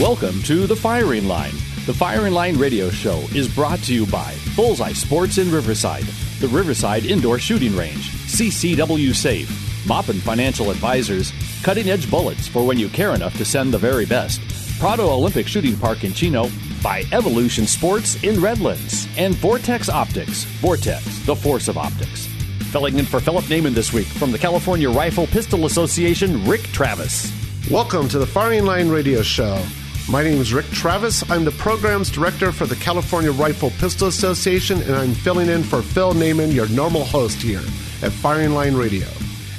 Welcome to The Firing Line. The Firing Line radio show is brought to you by Bullseye Sports in Riverside, the Riverside Indoor Shooting Range, CCW Safe, Moppin Financial Advisors, Cutting Edge Bullets for when you care enough to send the very best, Prado Olympic Shooting Park in Chino, by Evolution Sports in Redlands, and Vortex Optics, Vortex, the force of optics. Filling in for Philip Naiman this week from the California Rifle Pistol Association, Rick Travis. Welcome to the Firing Line Radio Show. My name is Rick Travis. I'm the program's director for the California Rifle Pistol Association, and I'm filling in for Phil Naiman, your normal host here at Firing Line Radio.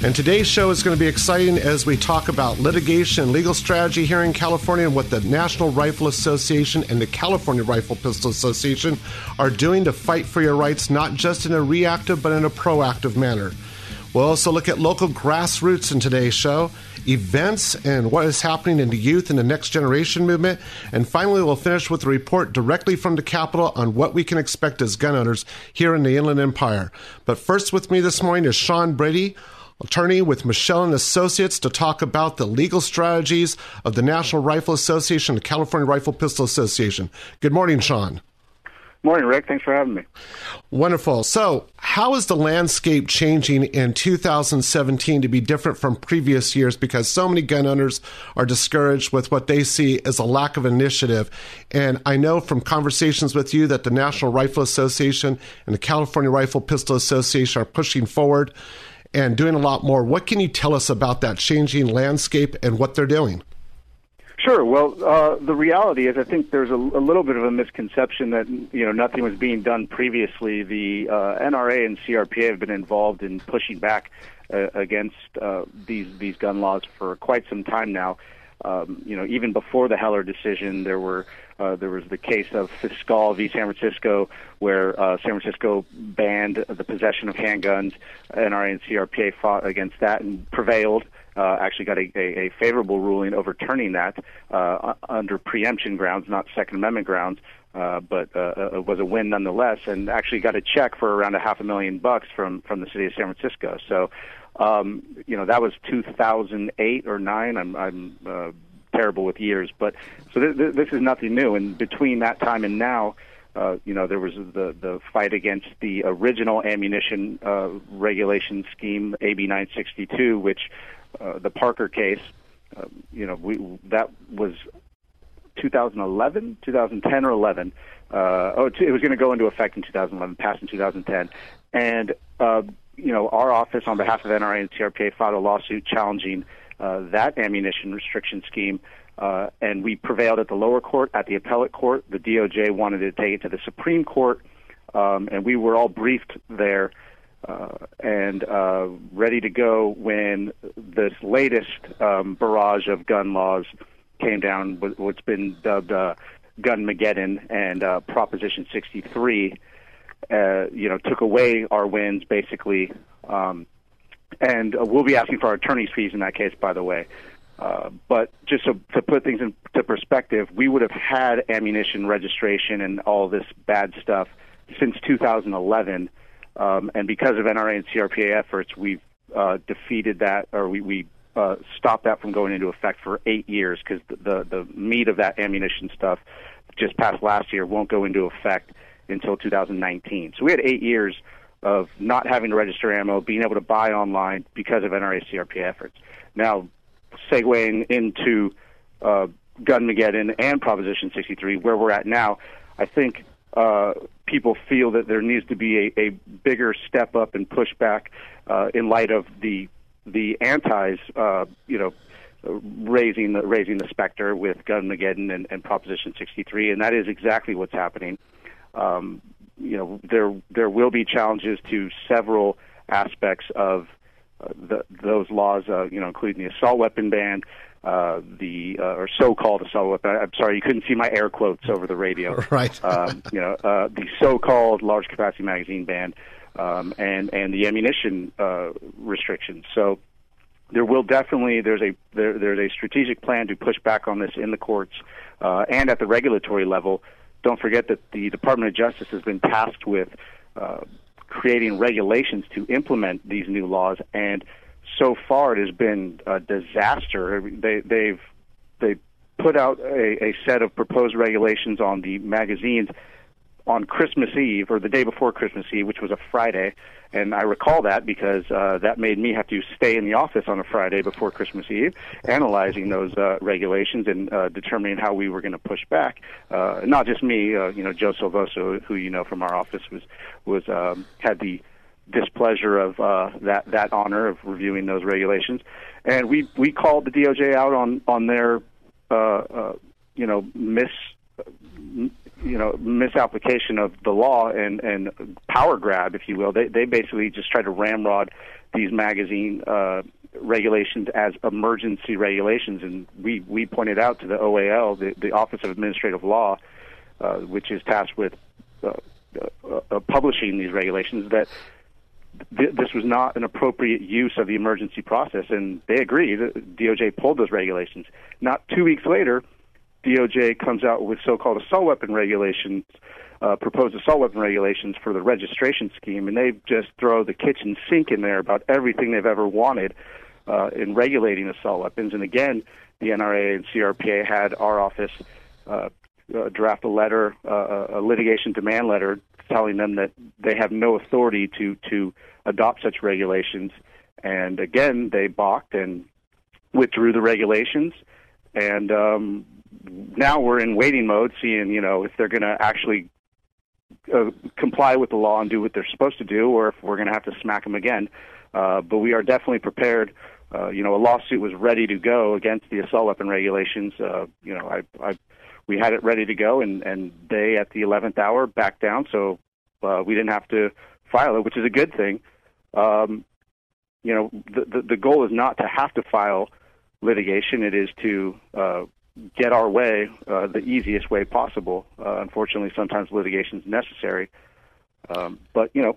And today's show is going to be exciting as we talk about litigation and legal strategy here in California and what the National Rifle Association and the California Rifle Pistol Association are doing to fight for your rights, not just in a reactive but in a proactive manner. We'll also look at local grassroots in today's show, events, and what is happening in the youth and the next generation movement. And finally, we'll finish with a report directly from the Capitol on what we can expect as gun owners here in the Inland Empire. But first, with me this morning is Sean Brady, attorney with Michel and Associates to talk about the legal strategies of the National Rifle Association, the California Rifle Pistol Association. Good morning, Sean. Morning, Rick. Thanks for having me. Wonderful. So, how is the landscape changing in 2017 to be different from previous years because so many gun owners are discouraged with what they see as a lack of initiative? And I know from conversations with you that the National Rifle Association and the California Rifle Pistol Association are pushing forward and doing a lot more. What can you tell us about that changing landscape and what they're doing? Sure. Well, uh, the reality is, I think there's a, a, little bit of a misconception that you know nothing was being done previously. The uh, NRA and CRPA have been involved in pushing back uh, against uh, these these gun laws for quite some time now. Um, you know, even before the Heller decision, there were uh, there was the case of Fiscal v. San Francisco, where uh, San Francisco banned the possession of handguns. NRA and CRPA fought against that and prevailed uh, actually got a, a, a favorable ruling overturning that uh, under preemption grounds, not Second Amendment grounds. Uh, but uh, uh, it was a win nonetheless, and actually got a check for around a half a million bucks from from the city of San Francisco. So, um, you know, that was 2008 or nine. I'm I'm uh, terrible with years, but so th- th- this is nothing new. And between that time and now, uh, you know, there was the the fight against the original ammunition uh, regulation scheme, AB 962, which uh, the Parker case, uh, you know, we that was 2011, 2010 or 11. Uh, oh, it was going to go into effect in 2011, passed in 2010, and uh, you know, our office on behalf of NRA and CRPA filed a lawsuit challenging uh, that ammunition restriction scheme. And we prevailed at the lower court, at the appellate court. The DOJ wanted to take it to the Supreme Court, um, and we were all briefed there uh, and uh, ready to go when this latest um, barrage of gun laws came down, what's been dubbed uh, Gunmageddon and uh, Proposition 63. Uh, you know, took away our wins basically, um, and uh, we'll be asking for our attorney's fees in that case, by the way. Uh, but just to, to put things into perspective, we would have had ammunition registration and all this bad stuff since 2011 um, and because of NRA and CRPA efforts, we've uh, defeated that, or we, we uh, stopped that from going into effect for eight years because the, the, the meat of that ammunition stuff just passed last year won't go into effect until 2019. So we had eight years of not having to register ammo, being able to buy online because of NRA CRPA efforts. Now, segueing into uh, Gunmageddon and Proposition 63, where we're at now, I think uh, people feel that there needs to be a, a bigger step up and pushback uh, in light of the the antis, uh, you know, raising the raising the specter with Gunmageddon and, and Proposition 63, and that is exactly what's happening. Um, you know, there there will be challenges to several aspects of the, those laws, uh, you know, including the assault weapon ban, uh, the uh, or so-called assault weapon. I'm sorry, you couldn't see my air quotes over the radio. Right. um, you know, uh, the so-called large capacity magazine ban um, and and the ammunition uh, restrictions. So there will definitely there's a there, there's a strategic plan to push back on this in the courts uh, and at the regulatory level. Don't forget that the Department of Justice has been tasked with uh, creating regulations to implement these new laws, and so far it has been a disaster. They, they've they put out a, a set of proposed regulations on the magazines on Christmas Eve or the day before Christmas Eve, which was a Friday. And I recall that because uh, that made me have to stay in the office on a Friday before Christmas Eve, analyzing those uh, regulations and uh, determining how we were going to push back. Uh, not just me, uh, you know, Joe Silvoso, who you know from our office, was was um, had the displeasure of uh, that that honor of reviewing those regulations, and we we called the DOJ out on on their uh, uh, you know mis you know misapplication of the law and and power grab, if you will. They they basically just try to ramrod these magazine uh, regulations as emergency regulations, and we we pointed out to the OAL, the, the Office of Administrative Law, uh, which is tasked with uh, uh, publishing these regulations, that th- this was not an appropriate use of the emergency process, and they agreed. DOJ pulled those regulations. Not two weeks later, DOJ comes out with so-called assault weapon regulations, uh, proposed assault weapon regulations for the registration scheme, and they just throw the kitchen sink in there about everything they've ever wanted uh, in regulating assault weapons. And again, the NRA and CRPA had our office uh, uh, draft a letter, uh, a litigation demand letter, telling them that they have no authority to to adopt such regulations. And again, they balked and withdrew the regulations. And um, now we're in waiting mode, seeing you know if they're going to actually uh, comply with the law and do what they're supposed to do, or if we're going to have to smack them again. Uh, but we are definitely prepared. Uh, you know, a lawsuit was ready to go against the assault weapon regulations. Uh, you know, I, I, we had it ready to go, and and they at the 11th hour backed down, so uh, we didn't have to file it, which is a good thing. Um, you know, the, the the goal is not to have to file litigation; it is to uh, get our way uh, the easiest way possible. Uh, unfortunately, sometimes litigation is necessary. Um, but you know,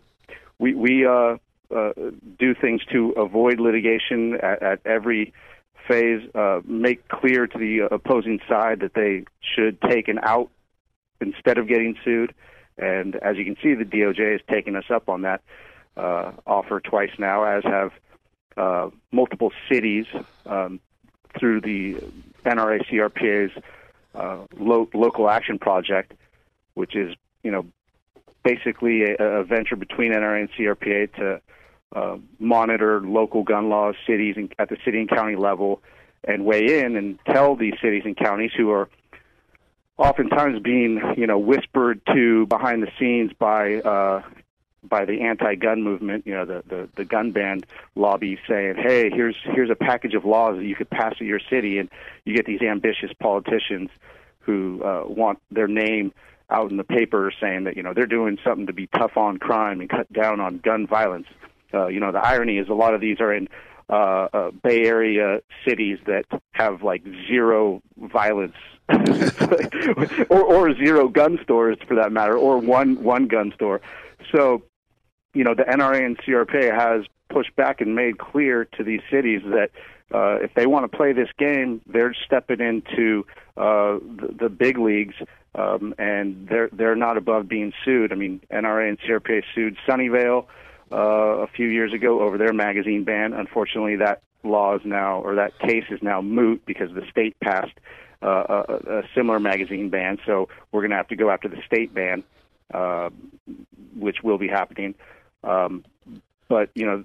we we uh, uh, do things to avoid litigation at, at every phase. Uh, make clear to the opposing side that they should take an out instead of getting sued. And as you can see, the DOJ has taken us up on that uh, offer twice now, as have multiple cities um, through the NRA CRPA's uh, lo- local action project, which is you know basically a, a venture between NRA and CRPA to uh, monitor local gun laws, cities and, at the city and county level, and weigh in and tell these cities and counties who are oftentimes being you know whispered to behind the scenes by uh, by the anti-gun movement, you know, the, the, the gun ban lobby saying, "Hey, here's here's a package of laws that you could pass in your city," and you get these ambitious politicians who uh, want their name out in the paper saying that you know they're doing something to be tough on crime and cut down on gun violence. Uh, you know, the irony is a lot of these are in uh, uh, Bay Area cities that have like zero violence or, or zero gun stores for that matter, or one one gun store. So, you know, the NRA and CRPA has pushed back and made clear to these cities that uh, if they want to play this game, they're stepping into uh, the, the big leagues, um, and they're they're not above being sued. I mean, NRA and CRPA sued Sunnyvale uh, a few years ago over their magazine ban. Unfortunately, that law is now or that case is now moot because the state passed uh, a, a similar magazine ban. So we're going to have to go after the state ban, uh, which will be happening. Um, but you know,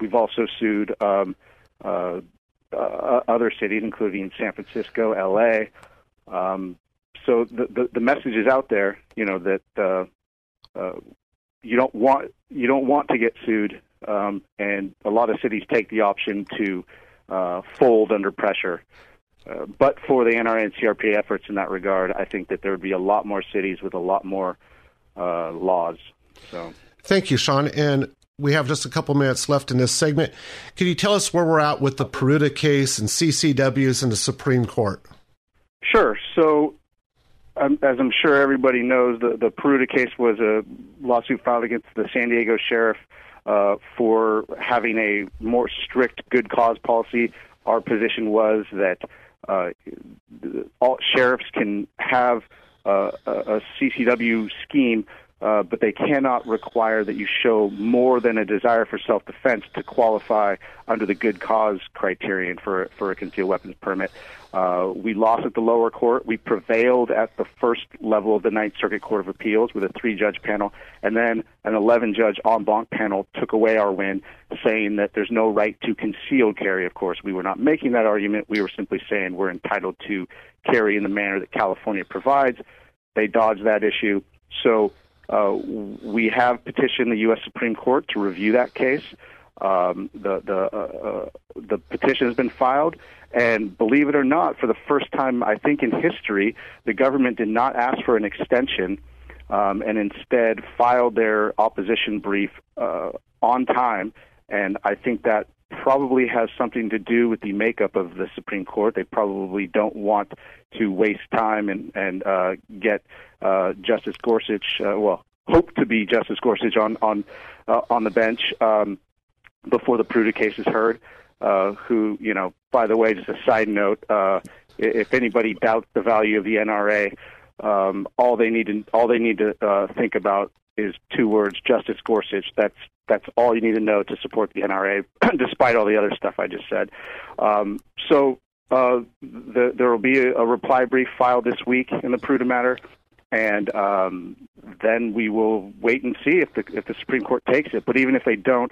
we've also sued um, uh, uh, other cities, including San Francisco, L.A. Um, so the, the, the message is out there, you know, that uh, uh, you don't want you don't want to get sued, um, and a lot of cities take the option to uh, fold under pressure. Uh, but for the NRA and efforts in that regard, I think that there would be a lot more cities with a lot more uh, laws. So, thank you, Sean. And we have just a couple minutes left in this segment. Can you tell us where we're at with the Peruta case and CCWs in the Supreme Court? Sure. So, um, as I'm sure everybody knows, the, the Peruta case was a lawsuit filed against the San Diego sheriff uh, for having a more strict good cause policy. Our position was that uh, all sheriffs can have uh, a CCW scheme uh, but they cannot require that you show more than a desire for self-defense to qualify under the good cause criterion for for a concealed weapons permit. Uh, we lost at the lower court. We prevailed at the first level of the Ninth Circuit Court of Appeals with a three-judge panel, and then an 11-judge en banc panel took away our win, saying that there's no right to concealed carry. Of course, we were not making that argument. We were simply saying we're entitled to carry in the manner that California provides. They dodged that issue. So uh, we have petitioned the U.S. Supreme Court to review that case. Um, the the uh, uh, the petition has been filed, and believe it or not, for the first time I think in history, the government did not ask for an extension, um, and instead filed their opposition brief uh, on time. And I think that probably has something to do with the makeup of the Supreme Court. They probably don't want to waste time and and uh, get uh, Justice Gorsuch, uh, well, hope to be Justice Gorsuch on on uh, on the bench um, before the Peruta case is heard. Uh, who, you know, by the way, just a side note, uh, if anybody doubts the value of the NRA, um, all they need to all they need to uh, think about is two words: Justice Gorsuch. That's that's all you need to know to support the NRA, despite all the other stuff I just said. Um, so uh, the, there will be a, a, reply brief filed this week in the Peruta matter, and um, then we will wait and see if the if the Supreme Court takes it. But even if they don't,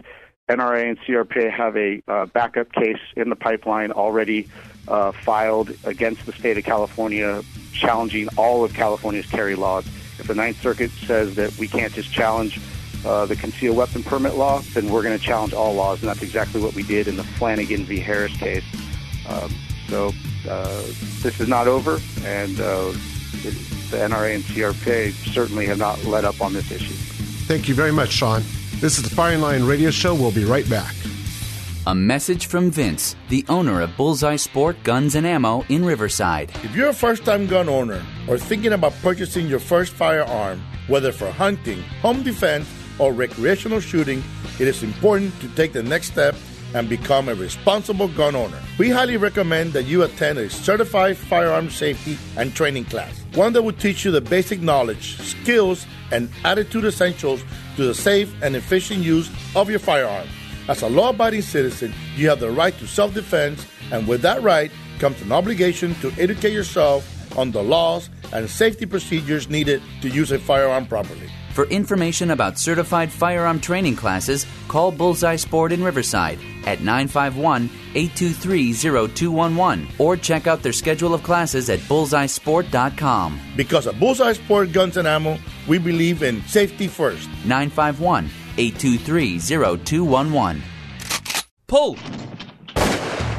NRA and CRPA have a uh, backup case in the pipeline already uh, filed against the state of California, challenging all of California's carry laws. If the Ninth Circuit says that we can't just challenge uh, the concealed weapon permit law, then we're going to challenge all laws, and that's exactly what we did in the Flanagan v. Harris case. Um, so uh, this is not over, and uh, the NRA and CRPA certainly have not let up on this issue. Thank you very much, Sean. This is the Firing Line Radio Show. We'll be right back. A message from Vince, the owner of Bullseye Sport Guns and Ammo in Riverside. If you're a first time gun owner or thinking about purchasing your first firearm, whether for hunting, home defense, or recreational shooting, it is important to take the next step and become a responsible gun owner. We highly recommend that you attend a certified firearm safety and training class, one that will teach you the basic knowledge, skills, and attitude essentials to the safe and efficient use of your firearm. As a law abiding citizen, you have the right to self defense, and with that right comes an obligation to educate yourself on the laws and safety procedures needed to use a firearm properly. For information about certified firearm training classes, call Bullseye Sport in Riverside at 951 823 0211 or check out their schedule of classes at bullseyesport.com. Because at Bullseye Sport Guns and Ammo, we believe in safety first. 951 823 0211. Pull!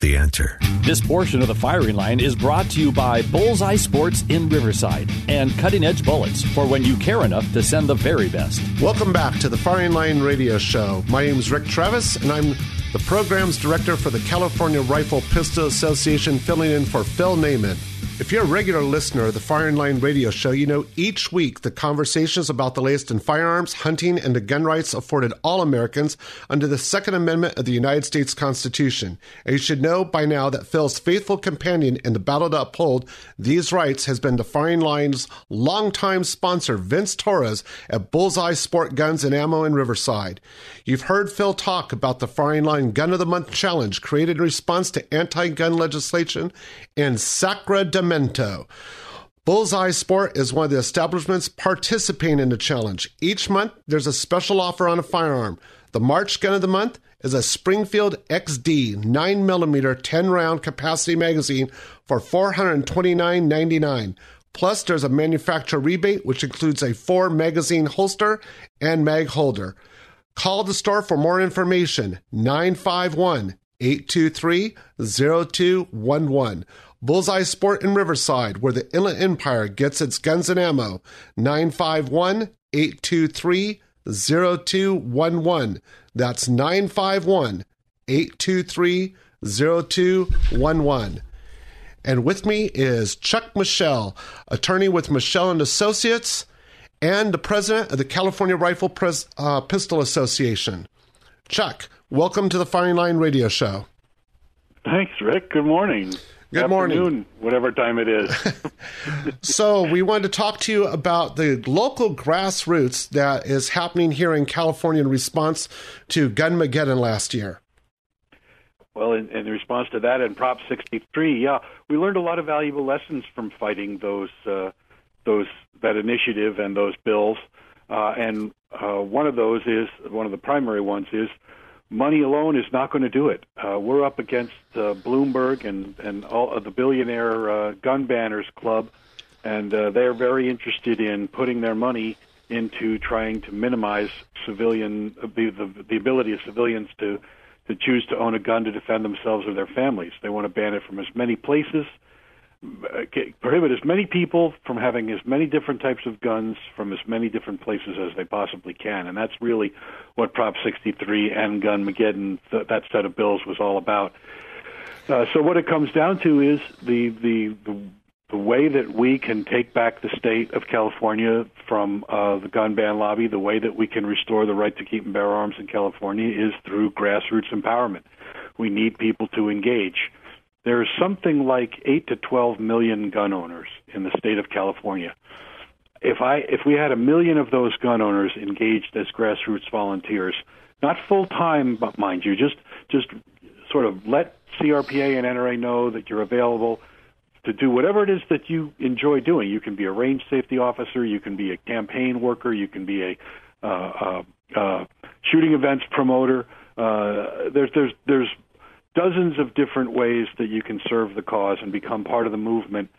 the answer. This portion of the firing line is brought to you by Bullseye Sports in Riverside and Cutting Edge Bullets for when you care enough to send the very best. Welcome back to the Firing Line Radio Show. My name is Rick Travis, and I'm the program's director for the California Rifle Pistol Association, filling in for Phil Naiman. If you're a regular listener of the Firing Line radio show, you know each week the conversations about the latest in firearms, hunting, and the gun rights afforded all Americans under the Second Amendment of the United States Constitution. And you should know by now that Phil's faithful companion in the battle to uphold these rights has been the Firing Line's longtime sponsor, Vince Torres at Bullseye Sport Guns and Ammo in Riverside. You've heard Phil talk about the Firing Line Gun of the Month Challenge created in response to anti gun legislation and Sacramento Bullseye Sport is one of the establishments participating in the challenge. Each month, there's a special offer on a firearm. The March gun of the month is a Springfield XD 9mm 10 round capacity magazine for $429.99. Plus, there's a manufacturer rebate, which includes a four magazine holster and mag holder. Call the store for more information 951 823 0211 Bullseye Sport in Riverside, where the Inland Empire gets its guns and ammo. 951 823 0211. That's 951 823 0211. And with me is Chuck Michel, attorney with Michel and Associates, and the president of the California Rifle Pres- uh, Pistol Association. Chuck, welcome to the Firing Line Radio Show. Thanks, Rick. Good morning. Good morning. Whatever time it is. so, we wanted to talk to you about the local grassroots that is happening here in California in response to Gunmageddon last year. Well, in, in response to that and Prop 63, yeah, we learned a lot of valuable lessons from fighting those uh, those that initiative and those bills. Uh, and uh, one of those is one of the primary ones is money alone is not going to do it. Uh, we're up against uh, Bloomberg and and all of the billionaire uh, gun banners club, and uh, they're very interested in putting their money into trying to minimize civilian the, the the ability of civilians to to choose to own a gun to defend themselves or their families. They want to ban it from as many places prohibit as many people from having as many different types of guns from as many different places as they possibly can, and that's really what Prop 63 and Gunmageddon, th- that set of bills, was all about. Uh, so what it comes down to is the, the the the way that we can take back the state of California from uh, the gun ban lobby, the way that we can restore the right to keep and bear arms in California is through grassroots empowerment. We need people to engage there's something like 8 to 12 million gun owners in the state of California. If I if we had a million of those gun owners engaged as grassroots volunteers, not full time, but mind you, just just sort of let CRPA and NRA know that you're available to do whatever it is that you enjoy doing. You can be a range safety officer, you can be a campaign worker, you can be a uh, uh, uh, shooting events promoter. Uh, there's there's there's dozens of different ways that you can serve the cause and become part of the movement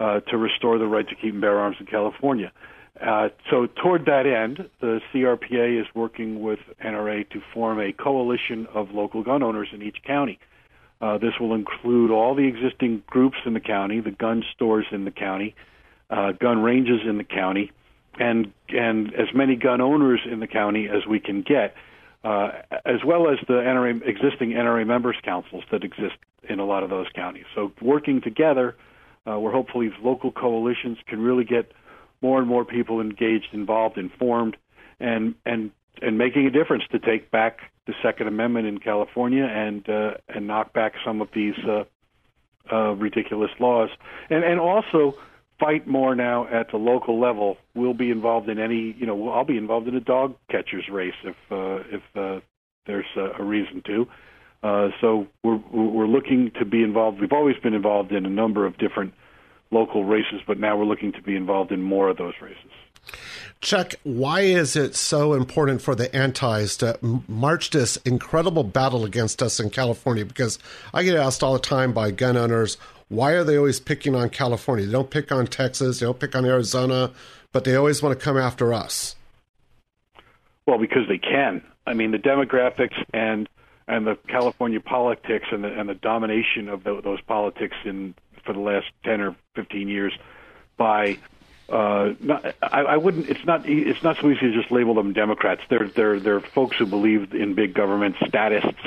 uh, to restore the right to keep and bear arms in California. Uh, so, toward that end, the CRPA is working with NRA to form a coalition of local gun owners in each county. Uh, this will include all the existing groups in the county, the gun stores in the county, uh, gun ranges in the county, and and as many gun owners in the county as we can get uh, as well as the NRA, existing NRA members councils that exist in a lot of those counties. So working together, uh, where hopefully local coalitions can really get more and more people engaged, involved, informed, and and and making a difference to take back the Second Amendment in California and uh, and knock back some of these uh, uh, ridiculous laws, and and also fight more now at the local level. We'll be involved in any, you know, I'll be involved in a dog catcher's race if uh, if uh, there's a, a reason to. Uh, so we're we're looking to be involved. We've always been involved in a number of different local races, but now we're looking to be involved in more of those races. Chuck, why is it so important for the antis to march this incredible battle against us in California? Because I get asked all the time by gun owners, why are they always picking on California? They don't pick on Texas, they don't pick on Arizona, but they always want to come after us. Well, because they can. I mean, the demographics and and the California politics and the and the domination of the, those politics in for the last ten or fifteen years by uh, not, I, I wouldn't. It's not. It's not so easy to just label them Democrats. They're they're they're folks who believe in big government, statists,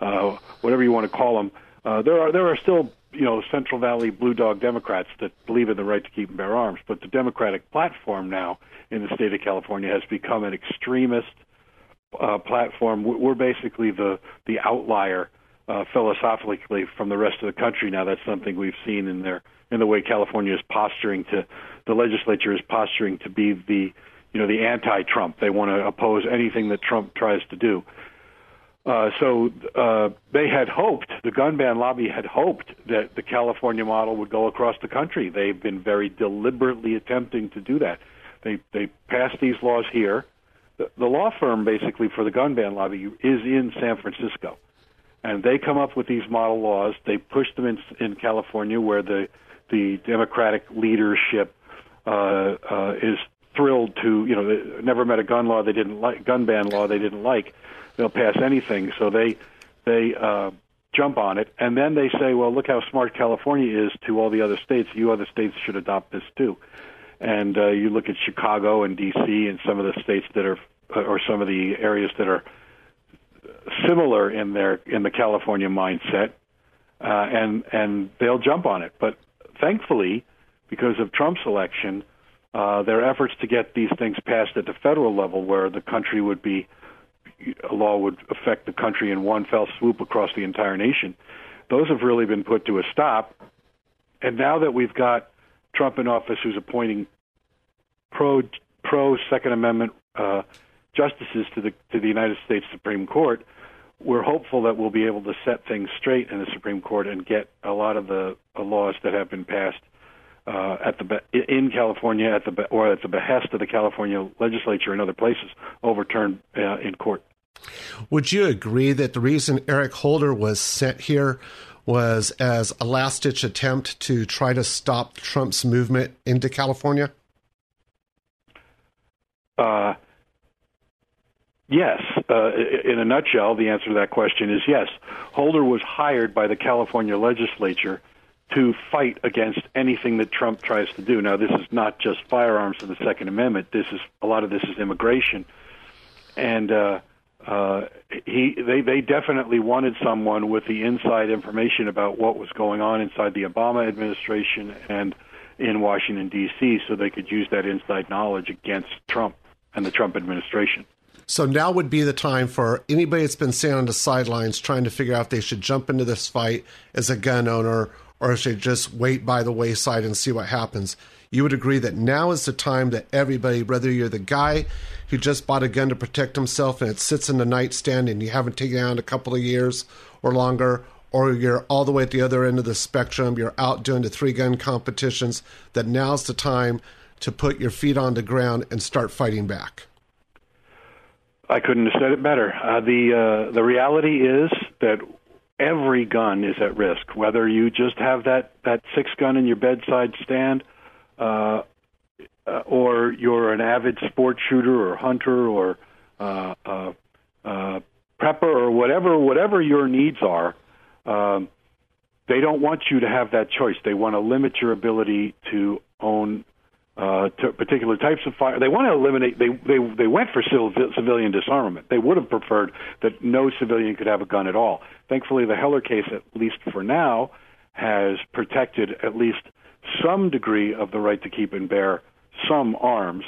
uh, whatever you want to call them. Uh, there are there are still you know Central Valley blue dog Democrats that believe in the right to keep and bear arms, but the Democratic platform now in the state of California has become an extremist uh, platform. We're basically the the outlier uh, philosophically from the rest of the country. Now that's something we've seen in their in the way California is posturing to the legislature is posturing to be the you know the anti-Trump. They want to oppose anything that Trump tries to do. Uh, so uh, they had hoped, the gun ban lobby had hoped that the California model would go across the country. They've been very deliberately attempting to do that. They they passed these laws here. The, the law firm basically for the gun ban lobby is in San Francisco, and they come up with these model laws. They push them in in California, where the the Democratic leadership uh, uh, is thrilled to you know never met a gun law they didn't like gun ban law they didn't like they'll pass anything. So they they uh jump on it. And then they say well look how smart California is to all the other states. You other states should adopt this too. And uh you look at Chicago and DC and some of the states that are or some of the areas that are similar in their in the California mindset uh and and they'll jump on it. But thankfully because of Trump's election uh, their efforts to get these things passed at the federal level, where the country would be a law would affect the country in one fell swoop across the entire nation, those have really been put to a stop. And now that we've got Trump in office, who's appointing pro pro Second Amendment uh, justices to the to the United States Supreme Court, we're hopeful that we'll be able to set things straight in the Supreme Court and get a lot of the uh, laws that have been passed uh, at the in California at the or at the behest of the California legislature and other places overturned uh, in court. Would you agree that the reason Eric Holder was sent here was as a last ditch attempt to try to stop Trump's movement into California? Uh, yes. Uh, in a nutshell, the answer to that question is yes. Holder was hired by the California legislature to fight against anything that Trump tries to do. Now, this is not just firearms and the Second Amendment. This is a lot of this is immigration, and uh, uh, he they they definitely wanted someone with the inside information about what was going on inside the Obama administration and in Washington D.C. so they could use that inside knowledge against Trump and the Trump administration. So now would be the time for anybody that's been sitting on the sidelines trying to figure out if they should jump into this fight as a gun owner or should just wait by the wayside and see what happens. You would agree that now is the time that everybody, whether you're the guy who just bought a gun to protect himself and it sits in the nightstand and you haven't taken it out in a couple of years or longer, or you're all the way at the other end of the spectrum, you're out doing the three gun competitions, that now's the time to put your feet on the ground and start fighting back. I couldn't have said it better. Uh, the uh, the reality is that every gun is at risk, whether you just have that, that six gun in your bedside stand, uh, or you're an avid sport shooter or hunter or uh, uh, uh, prepper or whatever whatever your needs are. Um, they don't want you to have that choice. They want to limit your ability to own uh, to particular types of fire. They want to eliminate. They they they went for civil, civilian disarmament. They would have preferred that no civilian could have a gun at all. Thankfully, the Heller case, at least for now, has protected at least some degree of the right to keep and bear some arms.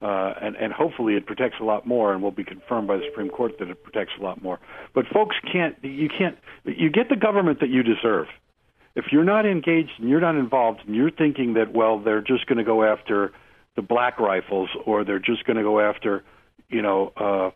Uh, and, and hopefully it protects a lot more, and will be confirmed by the Supreme Court that it protects a lot more. But folks can't, you can't, you get the government that you deserve if you're not engaged and you're not involved and you're thinking that well they're just going to go after the black rifles or they're just going to go after you know uh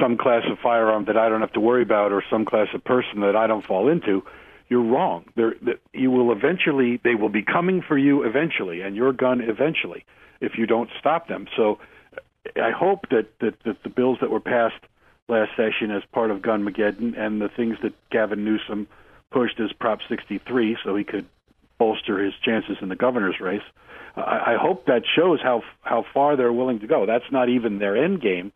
some class of firearm that I don't have to worry about or some class of person that I don't fall into you're wrong they're, you will eventually they will be coming for you eventually and your gun eventually if you don't stop them so uh, I hope that that, that the bills that were passed last session as part of Gunmageddon and the things that Gavin Newsom pushed as Prop 63 so he could bolster his chances in the governor's race. I, I hope that shows how how far they're willing to go. That's not even their end game,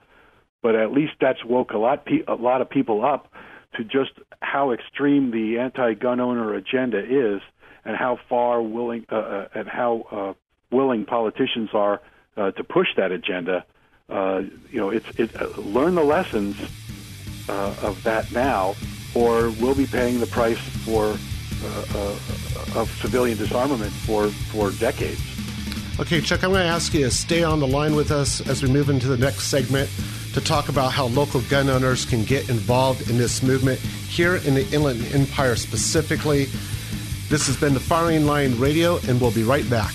but at least that's woke a lot a lot of people up to just how extreme the anti-gun owner agenda is, and how far willing uh, uh, and how uh, willing politicians are uh, to push that agenda. Uh, you know, it's it, uh, learn the lessons of that now or we'll be paying the price for of civilian disarmament for for decades. Okay, Chuck, I'm going to ask you to stay on the line with us as we move into the next segment to talk about how local gun owners can get involved in this movement here in the Inland Empire specifically. This has been the Firing Line Radio, and we'll be right back.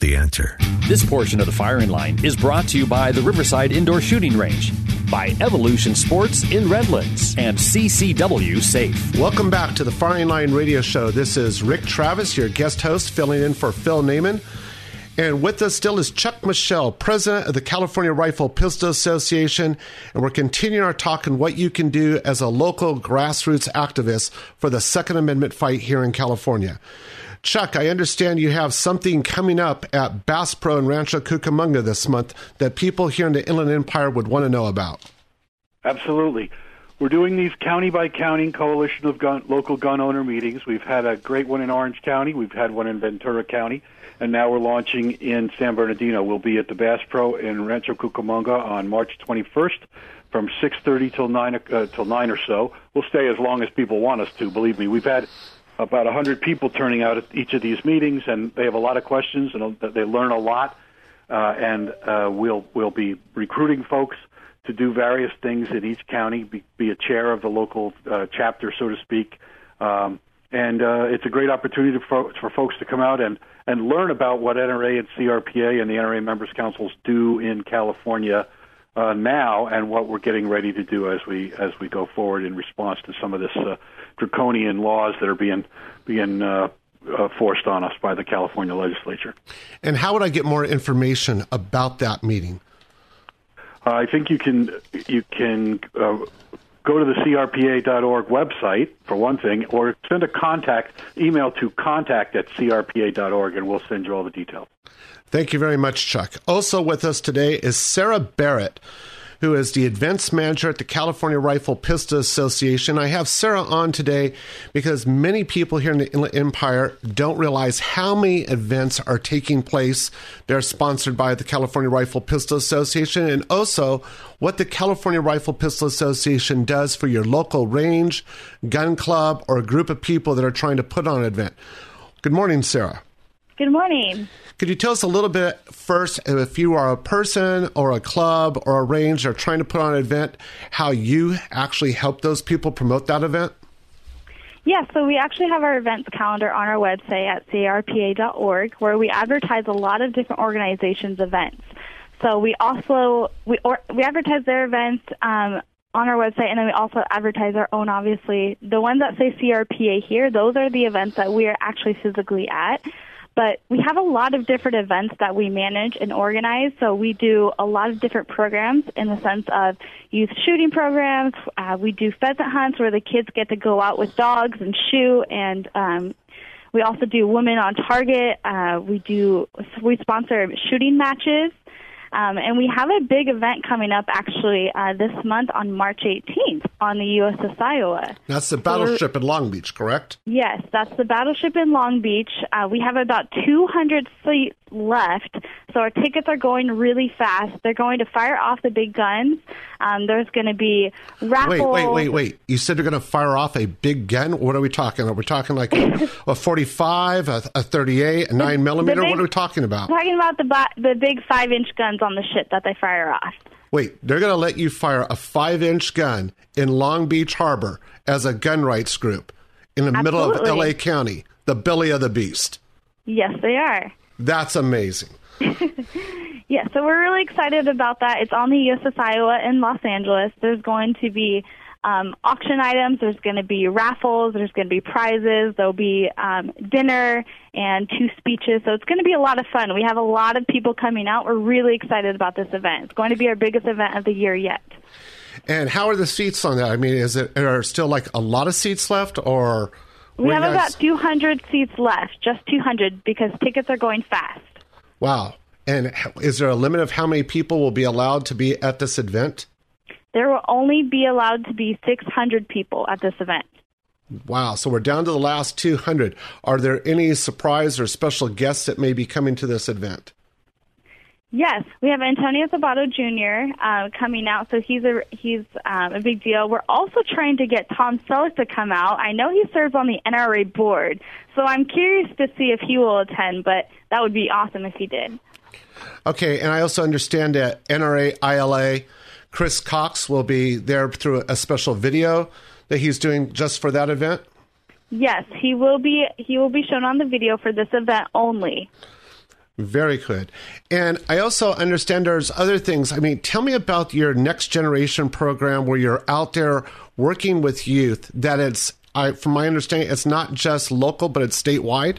The answer. This portion of the firing line is brought to you by the Riverside Indoor Shooting Range, by Evolution Sports in Redlands, and CCW Safe. Welcome back to the Firing Line Radio Show. This is Rick Travis, your guest host, filling in for Phil Naiman. And with us still is Chuck Michel, president of the California Rifle Pistol Association. And we're continuing our talk on what you can do as a local grassroots activist for the Second Amendment fight here in California. Chuck, I understand you have something coming up at Bass Pro in Rancho Cucamonga this month that people here in the Inland Empire would want to know about. Absolutely. We're doing these county by county coalition of gun, local gun owner meetings. We've had a great one in Orange County. We've had one in Ventura County. And now we're launching in San Bernardino. We'll be at the Bass Pro in Rancho Cucamonga on March 21st from 6:30 till 9 uh, till 9 or so. We'll stay as long as people want us to. Believe me, we've had about 100 people turning out at each of these meetings, and they have a lot of questions and they learn a lot. Uh, and uh, we'll we'll be recruiting folks to do various things in each county, be, be a chair of the local uh, chapter, so to speak. Um, and uh, it's a great opportunity for, for folks to come out and, and learn about what NRA and CRPA and the NRA members councils do in California uh, now, and what we're getting ready to do as we as we go forward in response to some of this uh, draconian laws that are being being uh, uh, forced on us by the California legislature. And how would I get more information about that meeting? Uh, I think you can you can uh, go to the CRPA.org website for one thing, or send a contact email to contact at CRPA.org, and we'll send you all the details. Thank you very much, Chuck. Also with us today is Sarah Barrett who is the events manager at the California Rifle Pistol Association. I have Sarah on today because many people here in the Inland Empire don't realize how many events are taking place. They're sponsored by the California Rifle Pistol Association and also what the California Rifle Pistol Association does for your local range, gun club, or a group of people that are trying to put on an event. Good morning, Sarah. Good morning. Could you tell us a little bit first, if you are a person or a club or a range or trying to put on an event, how you actually help those people promote that event? Yeah, so we actually have our events calendar on our website at crpa.org where we advertise a lot of different organizations' events. So we also we or, we advertise their events um, on our website, and then we also advertise our own. Obviously, the ones that say CRPA here, those are the events that we are actually physically at. But we have a lot of different events that we manage and organize. So we do a lot of different programs in the sense of youth shooting programs. Uh, we do pheasant hunts where the kids get to go out with dogs and shoot and um, we also do women on target. Uh, we do we sponsor shooting matches. Um, and we have a big event coming up actually uh, this month on March 18th on the USS Iowa. That's the battleship so, in Long Beach, correct? Yes, that's the battleship in Long Beach. Uh, we have about 200 seats left, so our tickets are going really fast. They're going to fire off the big guns. Um, there's going to be raffles. Wait, wait, wait, wait. You said you're going to fire off a big gun? What are we talking? Are we talking like a, a 45, a, a 38, a 9 millimeter? Big, what are we talking about? Talking about the, the big 5 inch guns on the ship that they fire off. Wait, they're going to let you fire a 5 inch gun in Long Beach Harbor as a gun rights group in the middle of LA County, the belly of the beast. Yes, they are. That's amazing. Yeah, so we're really excited about that. It's on the USS Iowa in Los Angeles. There's going to be um, auction items. There's going to be raffles. There's going to be prizes. There'll be um, dinner and two speeches. So it's going to be a lot of fun. We have a lot of people coming out. We're really excited about this event. It's going to be our biggest event of the year yet. And how are the seats on that? I mean, is it are there still like a lot of seats left, or We have guys- about 200 seats left, just 200, because tickets are going fast. wow? And is there a limit of how many people will be allowed to be at this event? There will only be allowed to be 600 people at this event. Wow! So we're down to the last two hundred. Are there any surprise or special guests that may be coming to this event? Yes, we have Antonio Sabato Jr. Uh, coming out, so he's a he's um, a big deal. We're also trying to get Tom Selleck to come out. I know he serves on the NRA board, so I'm curious to see if he will attend. But that would be awesome if he did. Okay, and I also understand that NRA ILA Chris Cox will be there through a special video that he's doing just for that event. Yes, he will be he will be shown on the video for this event only. Very good. And I also understand there's other things. I mean, tell me about your next generation program where you're out there working with youth. That it's, I, from my understanding, it's not just local, but it's statewide.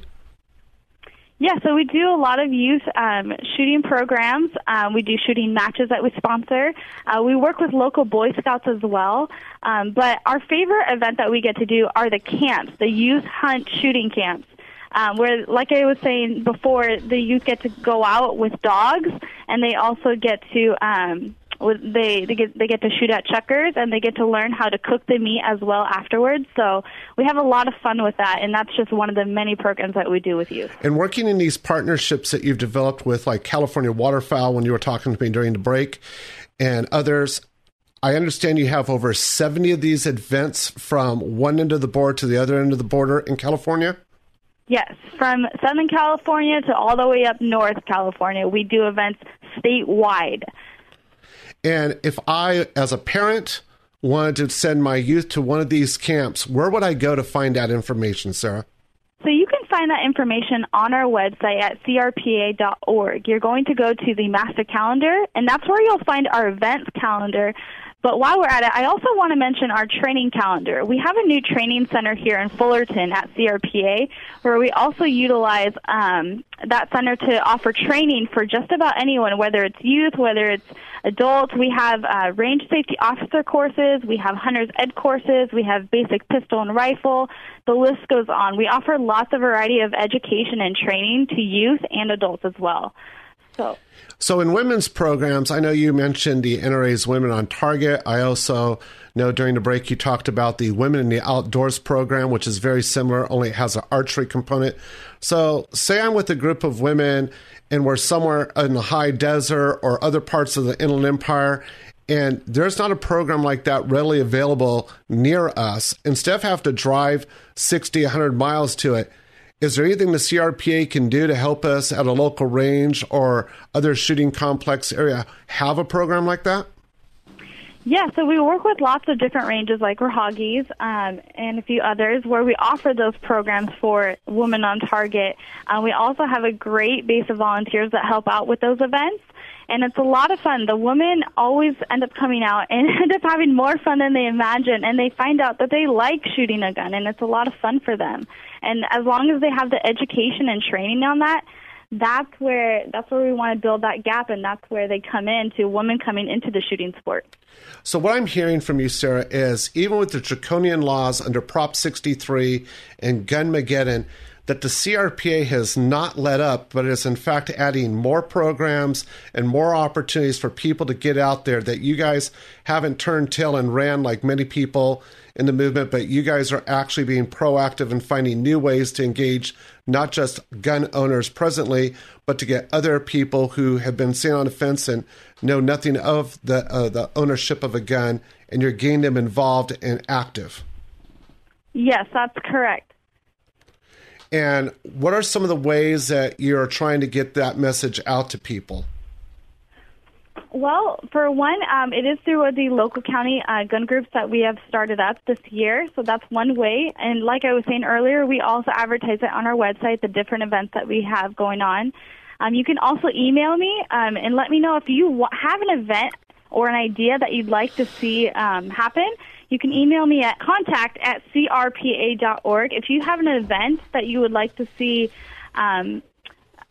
Yeah, so we do a lot of youth um, shooting programs. Um, we do shooting matches that we sponsor. Uh, we work with local Boy Scouts as well. Um, but our favorite event that we get to do are the camps, the youth hunt shooting camps. Um, where, like I was saying before, the youth get to go out with dogs, and they also get to um, they they get they get to shoot at chukars, and they get to learn how to cook the meat as well afterwards. So we have a lot of fun with that, and that's just one of the many programs that we do with youth. And working in these partnerships that you've developed with, like California Waterfowl, when you were talking to me during the break, and others, I understand you have over 70 of these events from one end of the board to the other end of the border in California. Yes, from Southern California to all the way up North California, we do events statewide. And if I, as a parent, wanted to send my youth to one of these camps, where would I go to find that information, Sarah? So you can find that information on our website at crpa.org. You're going to go to the master calendar, and that's where you'll find our events calendar. But while we're at it, I also want to mention our training calendar. We have a new training center here in Fullerton at CRPA, where we also utilize um, that center to offer training for just about anyone, whether it's youth, whether it's adults. We have uh, range safety officer courses, we have hunter's ed courses, we have basic pistol and rifle. The list goes on. We offer lots of variety of education and training to youth and adults as well. So. In women's programs, I know you mentioned the NRA's Women on Target. I also know during the break you talked about the Women in the Outdoors program, which is very similar, only it has an archery component. So, say I'm with a group of women and we're somewhere in the high desert or other parts of the Inland Empire, and there's not a program like that readily available near us. Instead of have to drive 60, 100 miles to it, is there anything the CRPA can do to help us at a local range or other shooting complex area have a program like that? Yeah, so we work with lots of different ranges like Raahauge's um, and a few others where we offer those programs for Women on Target. Uh, we also have a great base of volunteers that help out with those events. And it's a lot of fun. The women always end up coming out and end up having more fun than they imagine. And they find out that they like shooting a gun, and it's a lot of fun for them. And as long as they have the education and training on that, that's where that's where we want to build that gap, and that's where they come in to women coming into the shooting sport. So, what I'm hearing from you, Sarah, is even with the draconian laws under Prop 63 and Gunmageddon, that the CRPA has not let up, but is in fact adding more programs and more opportunities for people to get out there. That you guys haven't turned tail and ran like many people in the movement, but you guys are actually being proactive and finding new ways to engage not just gun owners presently, but to get other people who have been sitting on the fence and know nothing of the uh, the ownership of a gun, and you're getting them involved and active. Yes, that's correct. And what are some of the ways that you're trying to get that message out to people? Well, for one, um, it is through the local county uh, gun groups that we have started up this year. So that's one way. And like I was saying earlier, we also advertise it on our website, the different events that we have going on. Um, you can also email me um, and let me know if you have an event or an idea that you'd like to see um, happen. You can email me at contact at crpa.org. If you have an event that you would like to see um,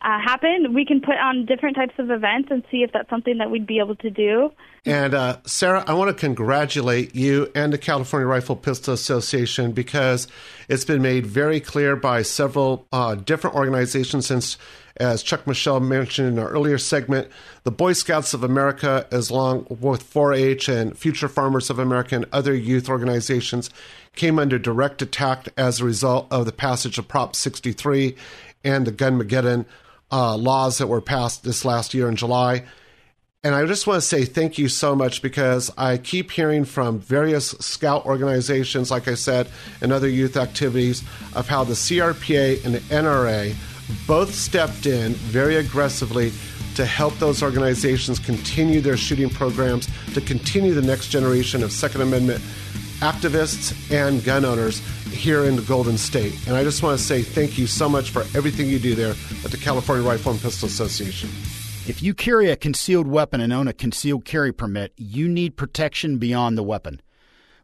uh, happen, we can put on different types of events and see if that's something that we'd be able to do. And uh, Sarah, I want to congratulate you and the California Rifle Pistol Association because it's been made very clear by several uh, different organizations since, as Chuck Michel mentioned in our earlier segment, the Boy Scouts of America, as long with 4-H and Future Farmers of America and other youth organizations, came under direct attack as a result of the passage of Prop 63 and the Gunmageddon uh, laws that were passed this last year in July. And I just want to say thank you so much because I keep hearing from various scout organizations, like I said, and other youth activities of how the CRPA and the NRA both stepped in very aggressively to help those organizations continue their shooting programs, to continue the next generation of Second Amendment activists and gun owners here in the Golden State. And I just want to say thank you so much for everything you do there at the California Rifle and Pistol Association. If you carry a concealed weapon and own a concealed carry permit, you need protection beyond the weapon.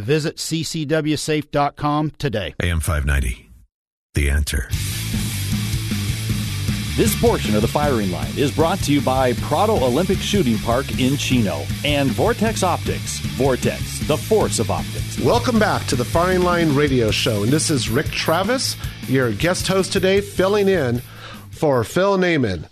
Visit ccwsafe.com today. AM 590. The answer. This portion of the firing line is brought to you by Prado Olympic Shooting Park in Chino and Vortex Optics. Vortex, the force of optics. Welcome back to the Firing Line Radio Show, and this is Rick Travis, your guest host today, filling in for Phil Naiman.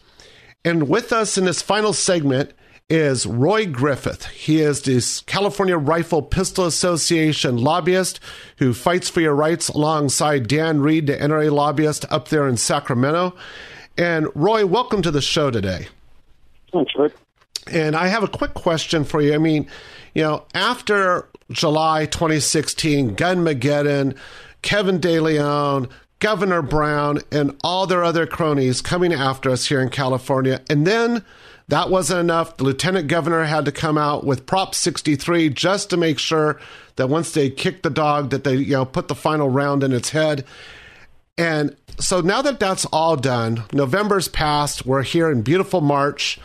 And with us in this final segment is Roy Griffith. He is the California Rifle Pistol Association lobbyist who fights for your rights alongside Dan Reid, the NRA lobbyist up there in Sacramento. And Roy, welcome to the show today. Thanks, Rick. And I have a quick question for you. I mean, you know, after July 2016, Gunmageddon, Kevin DeLeon, Governor Brown, and all their other cronies coming after us here in California, and then that wasn't enough. The lieutenant governor had to come out with Prop 63 just to make sure that once they kicked the dog, that they you know put the final round in its head. And so now that that's all done, November's passed. We're here in beautiful March.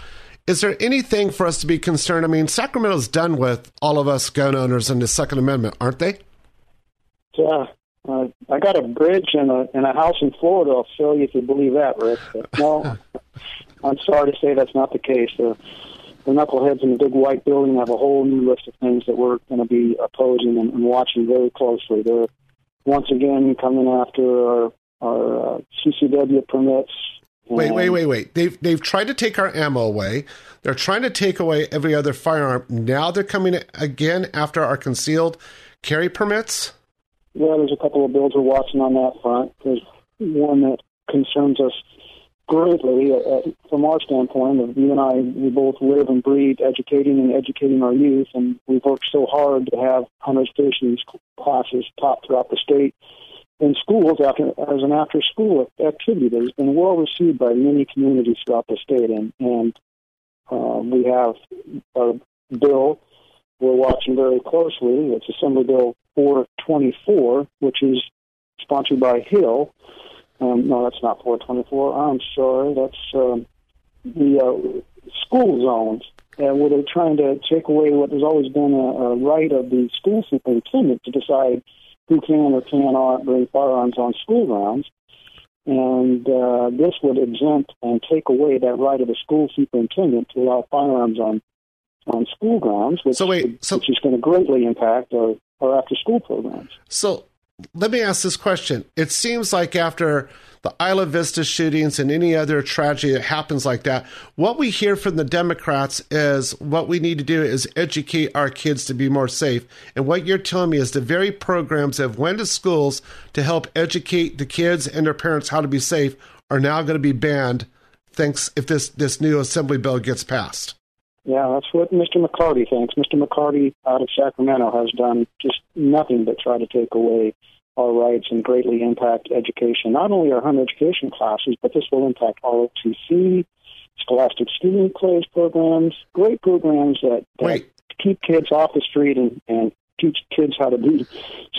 Is there anything for us to be concerned? I mean, Sacramento's done with all of us gun owners in the Second Amendment, aren't they? Yeah. Uh, I got a bridge and a and a house in Florida. I'll show you if you believe that, Rick. But no, I'm sorry to say that's not the case. The, the knuckleheads in the big white building have a whole new list of things that we're going to be opposing and, and watching very closely. They're once again coming after our our uh, CCW permits. Wait, wait, wait, wait. They've they've tried to take our ammo away. They're trying to take away every other firearm. Now they're coming again after our concealed carry permits. Yeah, there's a couple of bills we're watching on that front. There's one that concerns us greatly uh, uh from our standpoint. You and I, we both live and breathe educating and educating our youth, and we've worked so hard to have hunter stations classes taught throughout the state in schools after, as an after school activity that has been well received by many communities throughout the state. And, and um, we have a bill we're watching very closely. It's Assembly Bill 424, which is sponsored by Hill. Um, no, that's not 424. I'm sorry. That's um, the uh, school zones, uh, where they're trying to take away what has always been a, a right of the school superintendent to decide who can or cannot bring firearms on school grounds. And uh, this would exempt and take away that right of the school superintendent to allow firearms on on school grounds, which, so wait, so, which is going to greatly impact our, our after school programs. So let me ask this question. It seems like after the Isla Vista shootings and any other tragedy that happens like that, what we hear from the Democrats is what we need to do is educate our kids to be more safe. And what you're telling me is the very programs that went to schools to help educate the kids and their parents how to be safe are now going to be banned thanks if this, this new assembly bill gets passed. Yeah, that's what Mr. McCarty thinks. Mr. McCarty out of Sacramento has done just nothing but try to take away our rights and greatly impact education, not only our home education classes, but this will impact ROTC, Scholastic Student Plays programs, great programs that, that keep kids off the street and, and teach kids how to be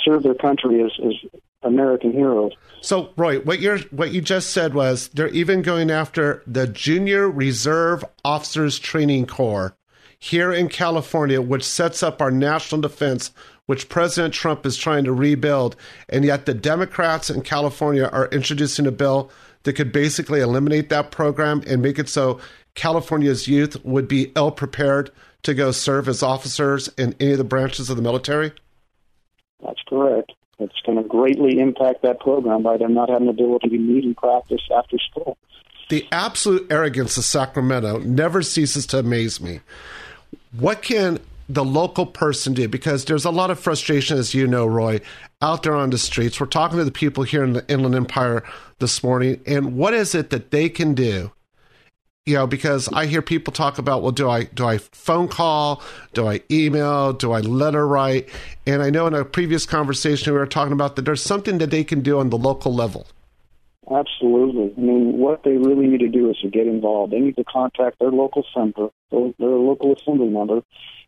serve their country as, as American heroes. So, Roy, what you what you just said was they're even going after the Junior Reserve Officers Training Corps here in California, which sets up our national defense, which President Trump is trying to rebuild, and yet the Democrats in California are introducing a bill that could basically eliminate that program and make it so California's youth would be ill prepared to go serve as officers in any of the branches of the military? That's correct. It's going to greatly impact that program by them not having the ability to meet and practice after school. The absolute arrogance of Sacramento never ceases to amaze me. What can the local person do? Because there's a lot of frustration, as you know, Roy, out there on the streets. We're talking to the people here in the Inland Empire this morning, and what is it that they can do you know because i hear people talk about well do i do i phone call? Do i email? Do i letter write? And i know in a previous conversation we were talking about that there's something that they can do on the local level. Absolutely. I mean what they really need to do is to get involved. They need to contact their local center their local assembly member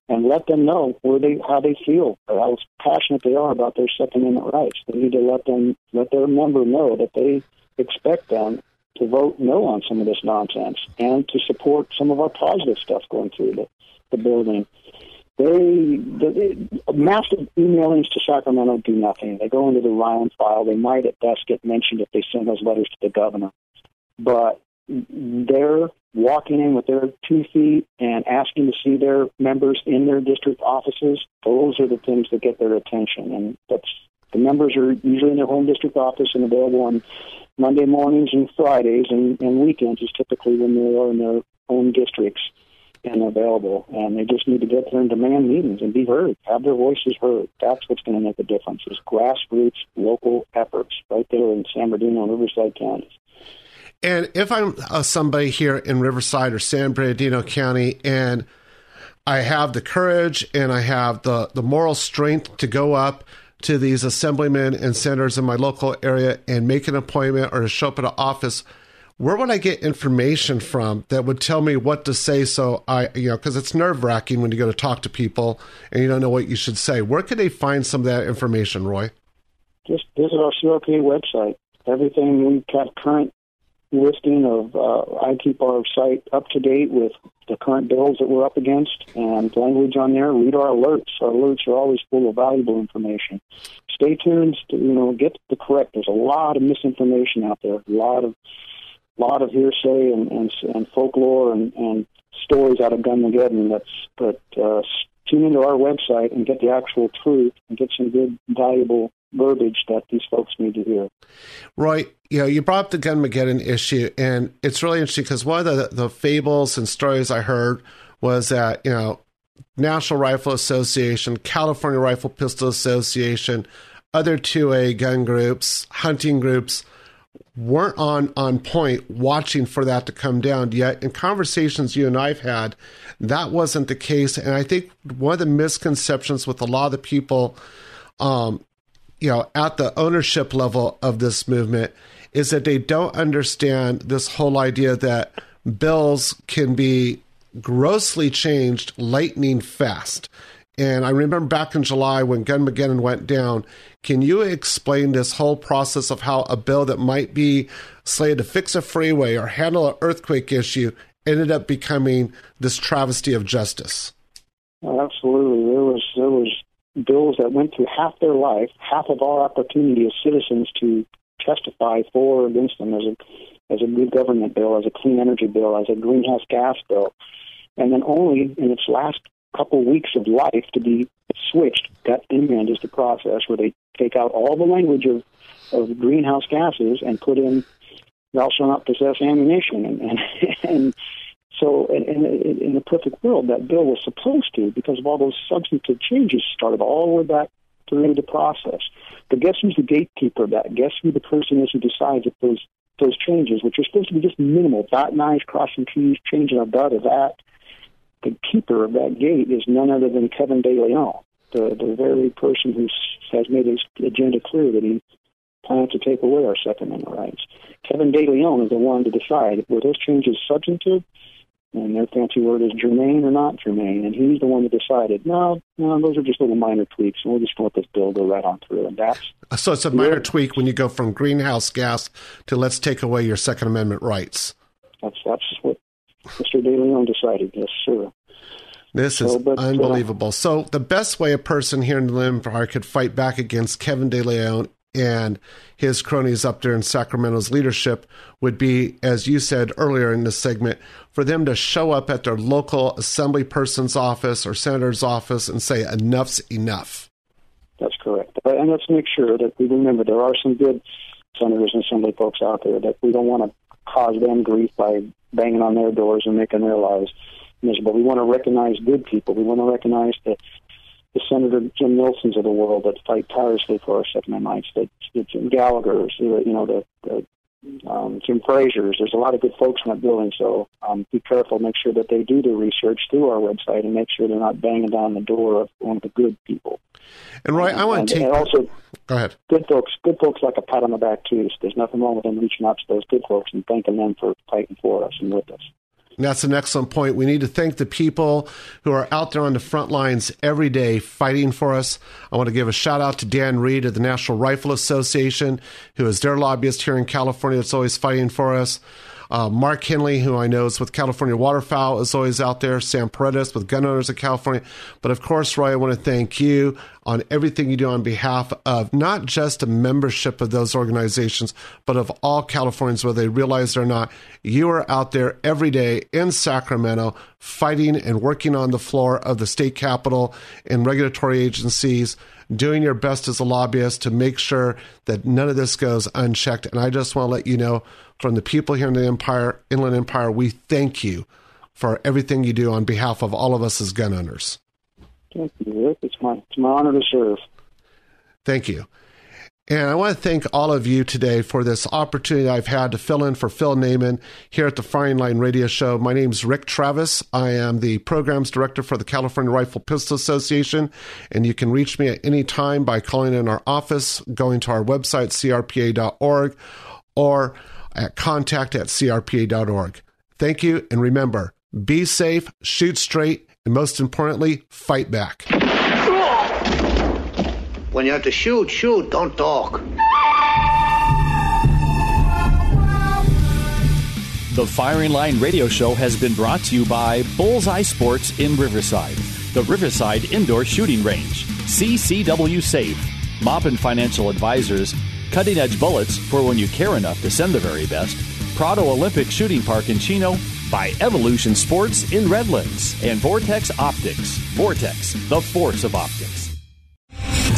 and let them know where they how they feel how passionate they are about their second amendment rights. They need to let them let their member know that they expect them to vote no on some of this nonsense and to support some of our positive stuff going through the, the building. They, the, the massive emailings to Sacramento do nothing. They go into the Ryan file. They might at best get mentioned if they send those letters to the governor. But they're walking in with their two feet and asking to see their members in their district offices. Those are the things that get their attention, and that's the members are usually in their home district office and available on Monday mornings and Fridays, and, and weekends is typically when they are in their own districts and available. And they just need to get there and demand meetings and be heard, have their voices heard. That's what's going to make a difference is grassroots local efforts right there in San Bernardino and Riverside counties. And if I'm uh, somebody here in Riverside or San Bernardino County and I have the courage and I have the, the moral strength to go up to these assemblymen and senators in my local area and make an appointment or to show up at an office, where would I get information from that would tell me what to say? So I, you know, because it's nerve wracking when you go to talk to people and you don't know what you should say. Where could they find some of that information, Roy? Just visit our CRP website. Everything we have current listing of, uh, I keep our site up to date with the current bills that we're up against and language on there. Read our alerts. Our alerts are always full of valuable information. Stay tuned to, you know, get the correct. There's a lot of misinformation out there, a lot of, lot of hearsay and, and, and folklore and, and stories out of Gunmageddon that's, but, uh, tune into our website and get the actual truth and get some good, valuable verbiage that these folks need to hear. Roy, you know, you brought up the Gun Gunmageddon issue, and it's really interesting because one of the, the fables and stories I heard was that, you know, National Rifle Association, California Rifle Pistol Association, other 2A gun groups, hunting groups weren't on, on point watching for that to come down. Yet, in conversations you and I've had, that wasn't the case. And I think one of the misconceptions with a lot of the people um, you know, at the ownership level of this movement is that they don't understand this whole idea that bills can be grossly changed lightning fast. And I remember back in July when Gunmageddon went down, can you explain this whole process of how a bill that might be slated to fix a freeway or handle an earthquake issue ended up becoming this travesty of justice? Absolutely. There was there was bills that went through half their life, half of our opportunity as citizens to testify for or against them as a as a good government bill, as a clean energy bill, as a greenhouse gas bill, and then only in its last couple weeks of life to be switched. That the is the process where they take out all the language of of greenhouse gases and put in thou shalt not possess ammunition and and, and in, in, in a perfect world that bill was supposed to because of all those substantive changes started all the way back through the process. But guess who's the gatekeeper of that? Guess who the person is who decides if those those changes which are supposed to be just minimal dot i's crossing t's changing a dot of that. The keeper of that gate is none other than kevin de leon the the very person who has made his agenda clear that he plans to take away our Second Amendment rights. Kevin De Leon is the one to decide were those changes substantive, and their fancy word is germane or not germane, and he's the one that decided, no, no, those are just little minor tweaks, and we're just going to let this bill go right on through, and that's so it's a minor tweak when you go from greenhouse gas to let's take away your Second Amendment rights. That's that's what Mr. De Leon decided. Yes, sir. This is so, but, unbelievable. Uh, so the best way a person here in the Empire could fight back against Kevin De Leon and his cronies up there in Sacramento's leadership would be, as you said earlier in this segment, for them to show up at their local assembly person's office or senator's office and say, enough's enough. That's correct. And let's make sure that we remember there are some good senators and assembly folks out there that we don't want to cause them grief by banging on their doors and making their lives miserable. But we want to recognize good people. We want to recognize the the Senator Jim Nielsens of the world that fight tirelessly for our Second Amendment rights, the, the Jim Gallagher's, the, you know, the, the um, Jim Frazier's. There's a lot of good folks in that building, so um, be careful. Make sure that they do their research through our website and make sure they're not banging down the door of one of the good people. And right, I want to take. And also, go ahead. Good folks, good folks like a pat on the back too. So there's nothing wrong with them reaching out to those good folks and thanking them for fighting for us and with us. That's an excellent point. We need to thank the people who are out there on the front lines every day fighting for us. I want to give a shout out to Dan Reid of the National Rifle Association, who is their lobbyist here in California that's always fighting for us. Uh, Mark Hennelly, who I know is with California Waterfowl, is always out there. Sam Paredes with Gun Owners of California. But of course, Roy, I want to thank you on everything you do on behalf of not just a membership of those organizations, but of all Californians, whether they realize it or not. You are out there every day in Sacramento fighting and working on the floor of the state capitol and regulatory agencies doing your best as a lobbyist to make sure that none of this goes unchecked. And I just want to let you know from the people here in the Empire, Inland Empire, we thank you for everything you do on behalf of all of us as gun owners. Thank you, Rick. It's my, it's my honor to serve. Thank you. And I want to thank all of you today for this opportunity I've had to fill in for Phil Naiman here at the Firing Line Radio Show. My name is Rick Travis. I am the programs director for the California Rifle Pistol Association, and you can reach me at any time by calling in our office, going to our website, crpa.org, or at contact at crpa.org. Thank you, and remember be safe, shoot straight, and most importantly, fight back. When you have to shoot, shoot, don't talk. The Firing Line Radio Show has been brought to you by Bullseye Sports in Riverside, the Riverside Indoor Shooting Range, CCW Safe, Maupin Financial Advisors, Cutting Edge Bullets for when you care enough to send the very best, Prado Olympic Shooting Park in Chino, by Evolution Sports in Redlands, and Vortex Optics. Vortex, the force of optics.